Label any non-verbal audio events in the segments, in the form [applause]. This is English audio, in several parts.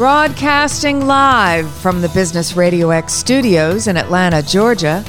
Broadcasting live from the Business Radio X studios in Atlanta, Georgia,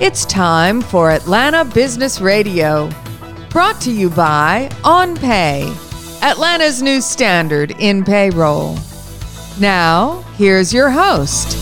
it's time for Atlanta Business Radio. Brought to you by OnPay, Atlanta's new standard in payroll. Now, here's your host.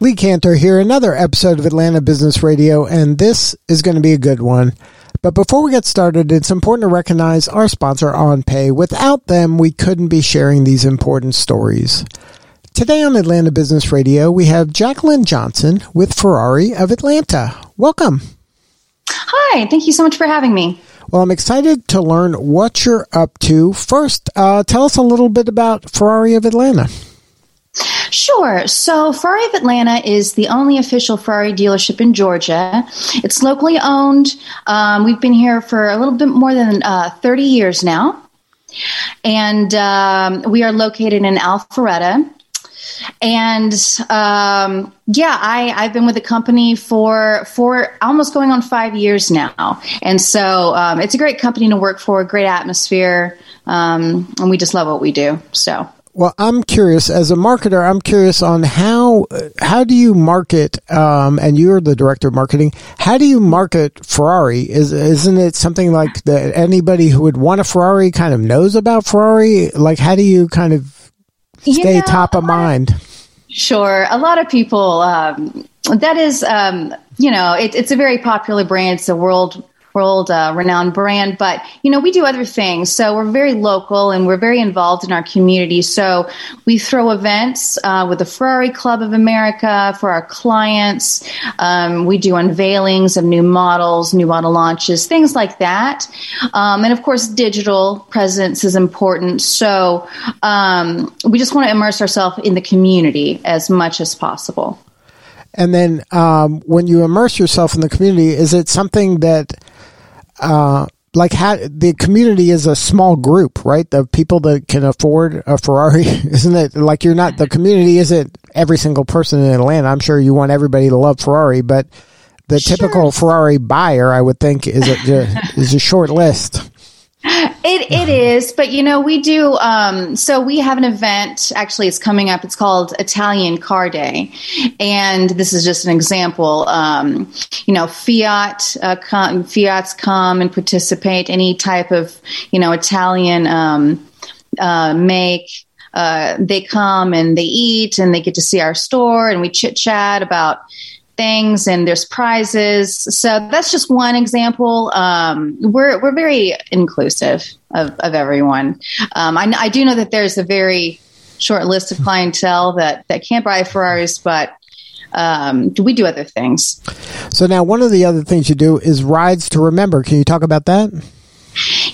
Lee Kantor here, another episode of Atlanta Business Radio, and this is going to be a good one. But before we get started, it's important to recognize our sponsor, OnPay. Without them, we couldn't be sharing these important stories. Today on Atlanta Business Radio, we have Jacqueline Johnson with Ferrari of Atlanta. Welcome. Hi, thank you so much for having me. Well, I'm excited to learn what you're up to. First, uh, tell us a little bit about Ferrari of Atlanta. Sure. So, Ferrari of Atlanta is the only official Ferrari dealership in Georgia. It's locally owned. Um, we've been here for a little bit more than uh, 30 years now. And um, we are located in Alpharetta. And um, yeah, I, I've been with the company for for almost going on five years now, and so um, it's a great company to work for, great atmosphere, um, and we just love what we do. So well, I'm curious as a marketer. I'm curious on how how do you market? Um, and you're the director of marketing. How do you market Ferrari? Is isn't it something like that? Anybody who would want a Ferrari kind of knows about Ferrari. Like, how do you kind of stay top of mind? Sure, a lot of people. Um, that is, um, you know, it, it's a very popular brand. It's a world world uh, renowned brand but you know we do other things. So we're very local and we're very involved in our community. So we throw events uh, with the ferrari club of america for our clients. Um, we do unveilings of new models new model launches things like that. Um, and of course digital presence is important. So um, we just want to immerse ourselves in the community as much as possible. And then um, when you immerse yourself in the community, is it something that uh, like how the community is a small group, right? The people that can afford a Ferrari, [laughs] isn't it? Like you're not the community isn't every single person in Atlanta. I'm sure you want everybody to love Ferrari, but the sure. typical Ferrari buyer, I would think, is a, is a short list. It it is, but you know we do. Um, so we have an event. Actually, it's coming up. It's called Italian Car Day, and this is just an example. Um, you know, Fiat uh, come, Fiat's come and participate. Any type of you know Italian um, uh, make. Uh, they come and they eat and they get to see our store and we chit chat about things and there's prizes. So that's just one example. Um, we're, we're very inclusive of, of everyone. Um, I, I, do know that there's a very short list of clientele that, that can't buy Ferraris, but um, we do other things. So now one of the other things you do is rides to remember. Can you talk about that?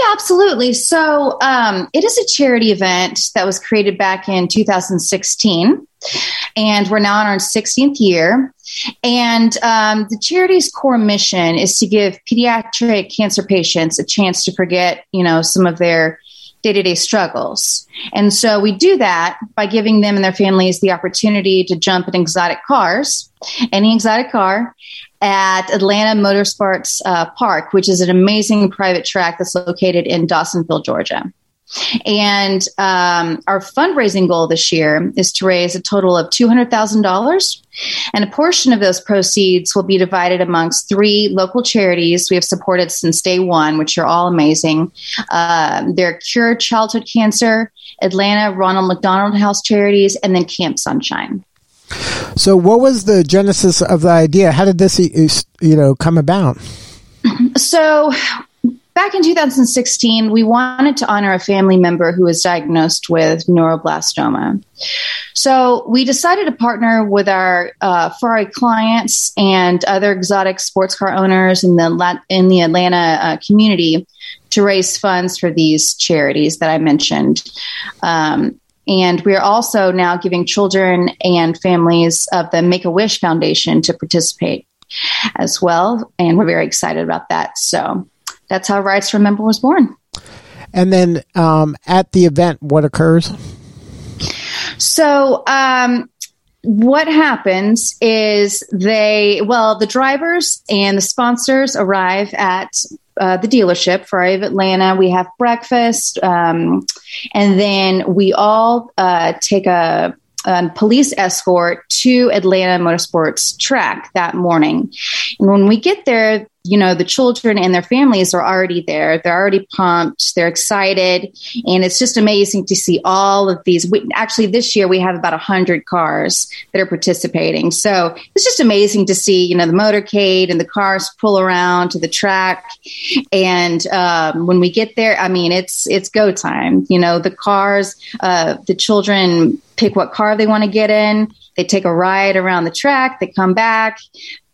Yeah, absolutely. So um, it is a charity event that was created back in 2016, and we're now in our 16th year. And um, the charity's core mission is to give pediatric cancer patients a chance to forget, you know, some of their day to day struggles. And so we do that by giving them and their families the opportunity to jump in exotic cars, any exotic car, at Atlanta Motorsports uh, Park, which is an amazing private track that's located in Dawsonville, Georgia. And um, our fundraising goal this year is to raise a total of $200,000. And a portion of those proceeds will be divided amongst three local charities we have supported since day one, which are all amazing. Uh, they're Cure Childhood Cancer, Atlanta Ronald McDonald House Charities, and then Camp Sunshine. So, what was the genesis of the idea? How did this, you know, come about? So, back in 2016, we wanted to honor a family member who was diagnosed with neuroblastoma. So we decided to partner with our uh, Ferrari clients and other exotic sports car owners in the in the Atlanta uh, community to raise funds for these charities that I mentioned. Um, and we are also now giving children and families of the Make a Wish Foundation to participate as well. And we're very excited about that. So that's how Rights Remember was born. And then um, at the event, what occurs? So, um, what happens is they, well, the drivers and the sponsors arrive at uh, the dealership, Ferrari of Atlanta. We have breakfast, um, and then we all uh, take a, a, police escort to Atlanta Motorsports track that morning. And when we get there, you know the children and their families are already there. They're already pumped. They're excited. And it's just amazing to see all of these. We, actually this year we have about 100 cars that are participating. So it's just amazing to see you know the motorcade and the cars pull around to the track. And um, when we get there i mean it's it's go time. You know the cars uh, the children pick what car they want to get in. They take a ride around the track. They come back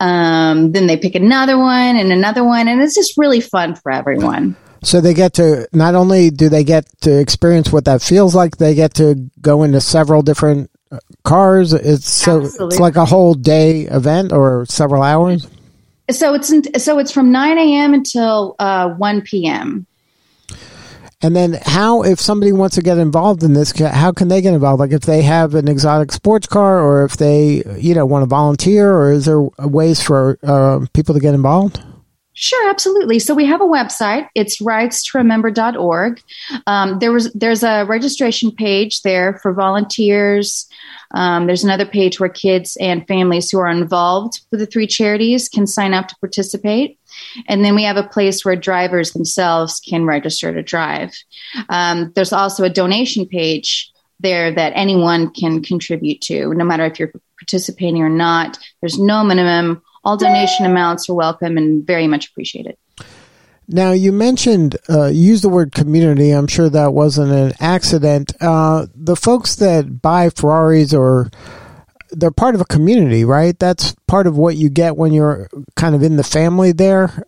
um, then they pick another one and another one, and it's just really fun for everyone. So they get to not only do they get to experience what that feels like, they get to go into several different uh, cars. It's so Absolutely. it's like a whole day event or several hours. So it's so it's from nine a.m. until uh, one p.m. And then, how if somebody wants to get involved in this, how can they get involved? Like if they have an exotic sports car, or if they, you know, want to volunteer, or is there ways for uh, people to get involved? Sure, absolutely. So we have a website. It's ridestoremember.org. Um, there was there's a registration page there for volunteers. Um, there's another page where kids and families who are involved with the three charities can sign up to participate. And then we have a place where drivers themselves can register to drive. Um, there's also a donation page there that anyone can contribute to, no matter if you're participating or not. There's no minimum. All donation amounts are welcome and very much appreciated. Now, you mentioned, uh, use the word community. I'm sure that wasn't an accident. Uh, the folks that buy Ferraris or they're part of a community, right? That's part of what you get when you're kind of in the family there.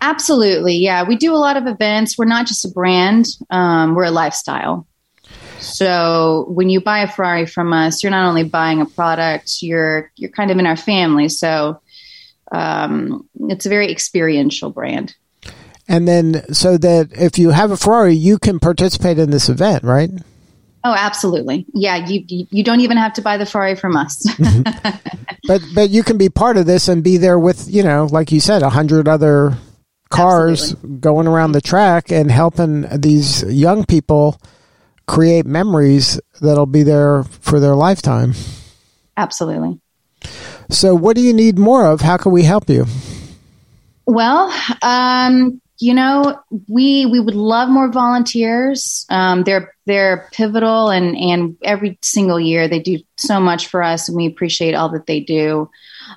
Absolutely, yeah. We do a lot of events. We're not just a brand; um, we're a lifestyle. So when you buy a Ferrari from us, you're not only buying a product; you're you're kind of in our family. So um, it's a very experiential brand. And then, so that if you have a Ferrari, you can participate in this event, right? Oh, absolutely. Yeah, you you don't even have to buy the Ferrari from us. [laughs] but but you can be part of this and be there with you know, like you said, a hundred other cars absolutely. going around the track and helping these young people create memories that'll be there for their lifetime. Absolutely. So, what do you need more of? How can we help you? Well, um, you know, we we would love more volunteers. Um, they're they're pivotal, and and every single year they do so much for us, and we appreciate all that they do.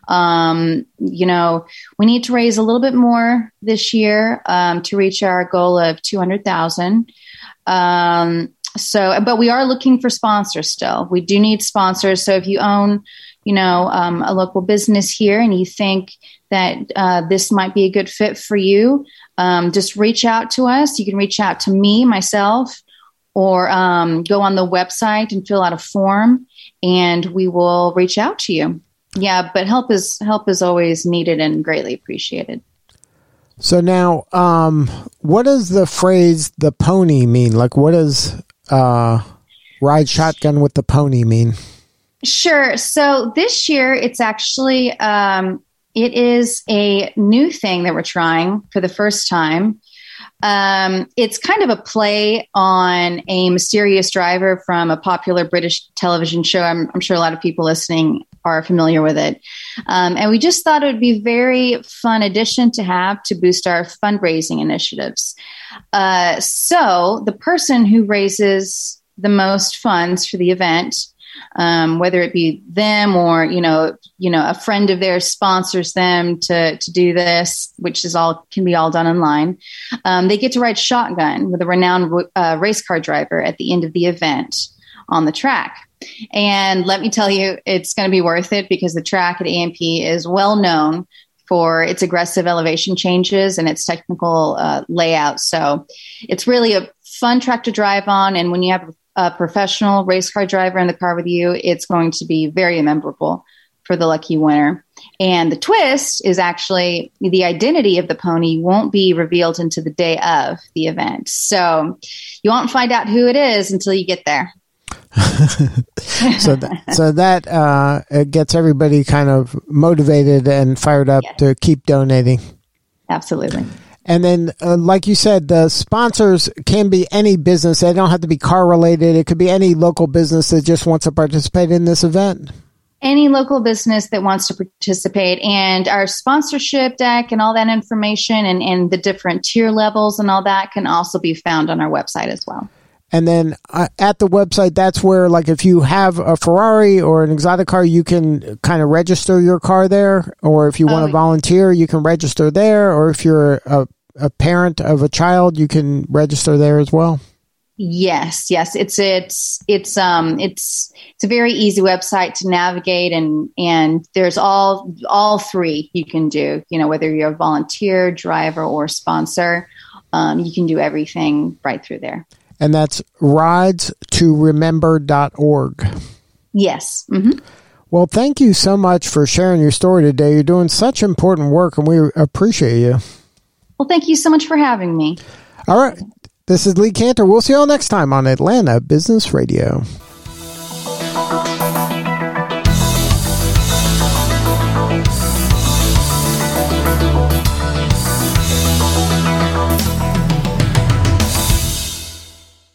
Um, you know, we need to raise a little bit more this year um, to reach our goal of two hundred thousand. Um, so, but we are looking for sponsors still. We do need sponsors. So, if you own, you know, um, a local business here, and you think that uh, this might be a good fit for you um, just reach out to us. You can reach out to me, myself, or um, go on the website and fill out a form, and we will reach out to you. Yeah, but help is help is always needed and greatly appreciated. So now, um, what does the phrase "the pony" mean? Like, what does uh, "ride shotgun with the pony" mean? Sure. So this year, it's actually um, it is a new thing that we're trying for the first time. Um, it's kind of a play on a mysterious driver from a popular British television show. I'm, I'm sure a lot of people listening are familiar with it. Um, and we just thought it would be very fun addition to have to boost our fundraising initiatives. Uh, so the person who raises the most funds for the event um, whether it be them or you know you know a friend of theirs sponsors them to to do this, which is all can be all done online. Um, they get to ride shotgun with a renowned uh, race car driver at the end of the event on the track. And let me tell you, it's going to be worth it because the track at AMP is well known for its aggressive elevation changes and its technical uh, layout. So it's really a fun track to drive on. And when you have a professional race car driver in the car with you, it's going to be very memorable for the lucky winner. And the twist is actually the identity of the pony won't be revealed until the day of the event. So you won't find out who it is until you get there. [laughs] so that, so that uh, gets everybody kind of motivated and fired up yes. to keep donating. Absolutely. And then, uh, like you said, the sponsors can be any business. They don't have to be car related. It could be any local business that just wants to participate in this event. Any local business that wants to participate, and our sponsorship deck and all that information and, and the different tier levels and all that can also be found on our website as well. And then uh, at the website, that's where, like, if you have a Ferrari or an exotic car, you can kind of register your car there. Or if you want to oh, volunteer, you can register there. Or if you're a, a parent of a child, you can register there as well. Yes, yes, it's it's it's um it's it's a very easy website to navigate and and there's all all three you can do. You know whether you're a volunteer, driver, or sponsor, um, you can do everything right through there and that's ridestoremember.org. Yes. Mm-hmm. Well, thank you so much for sharing your story today. You're doing such important work, and we appreciate you. Well, thank you so much for having me. All right. This is Lee Kantor. We'll see you all next time on Atlanta Business Radio.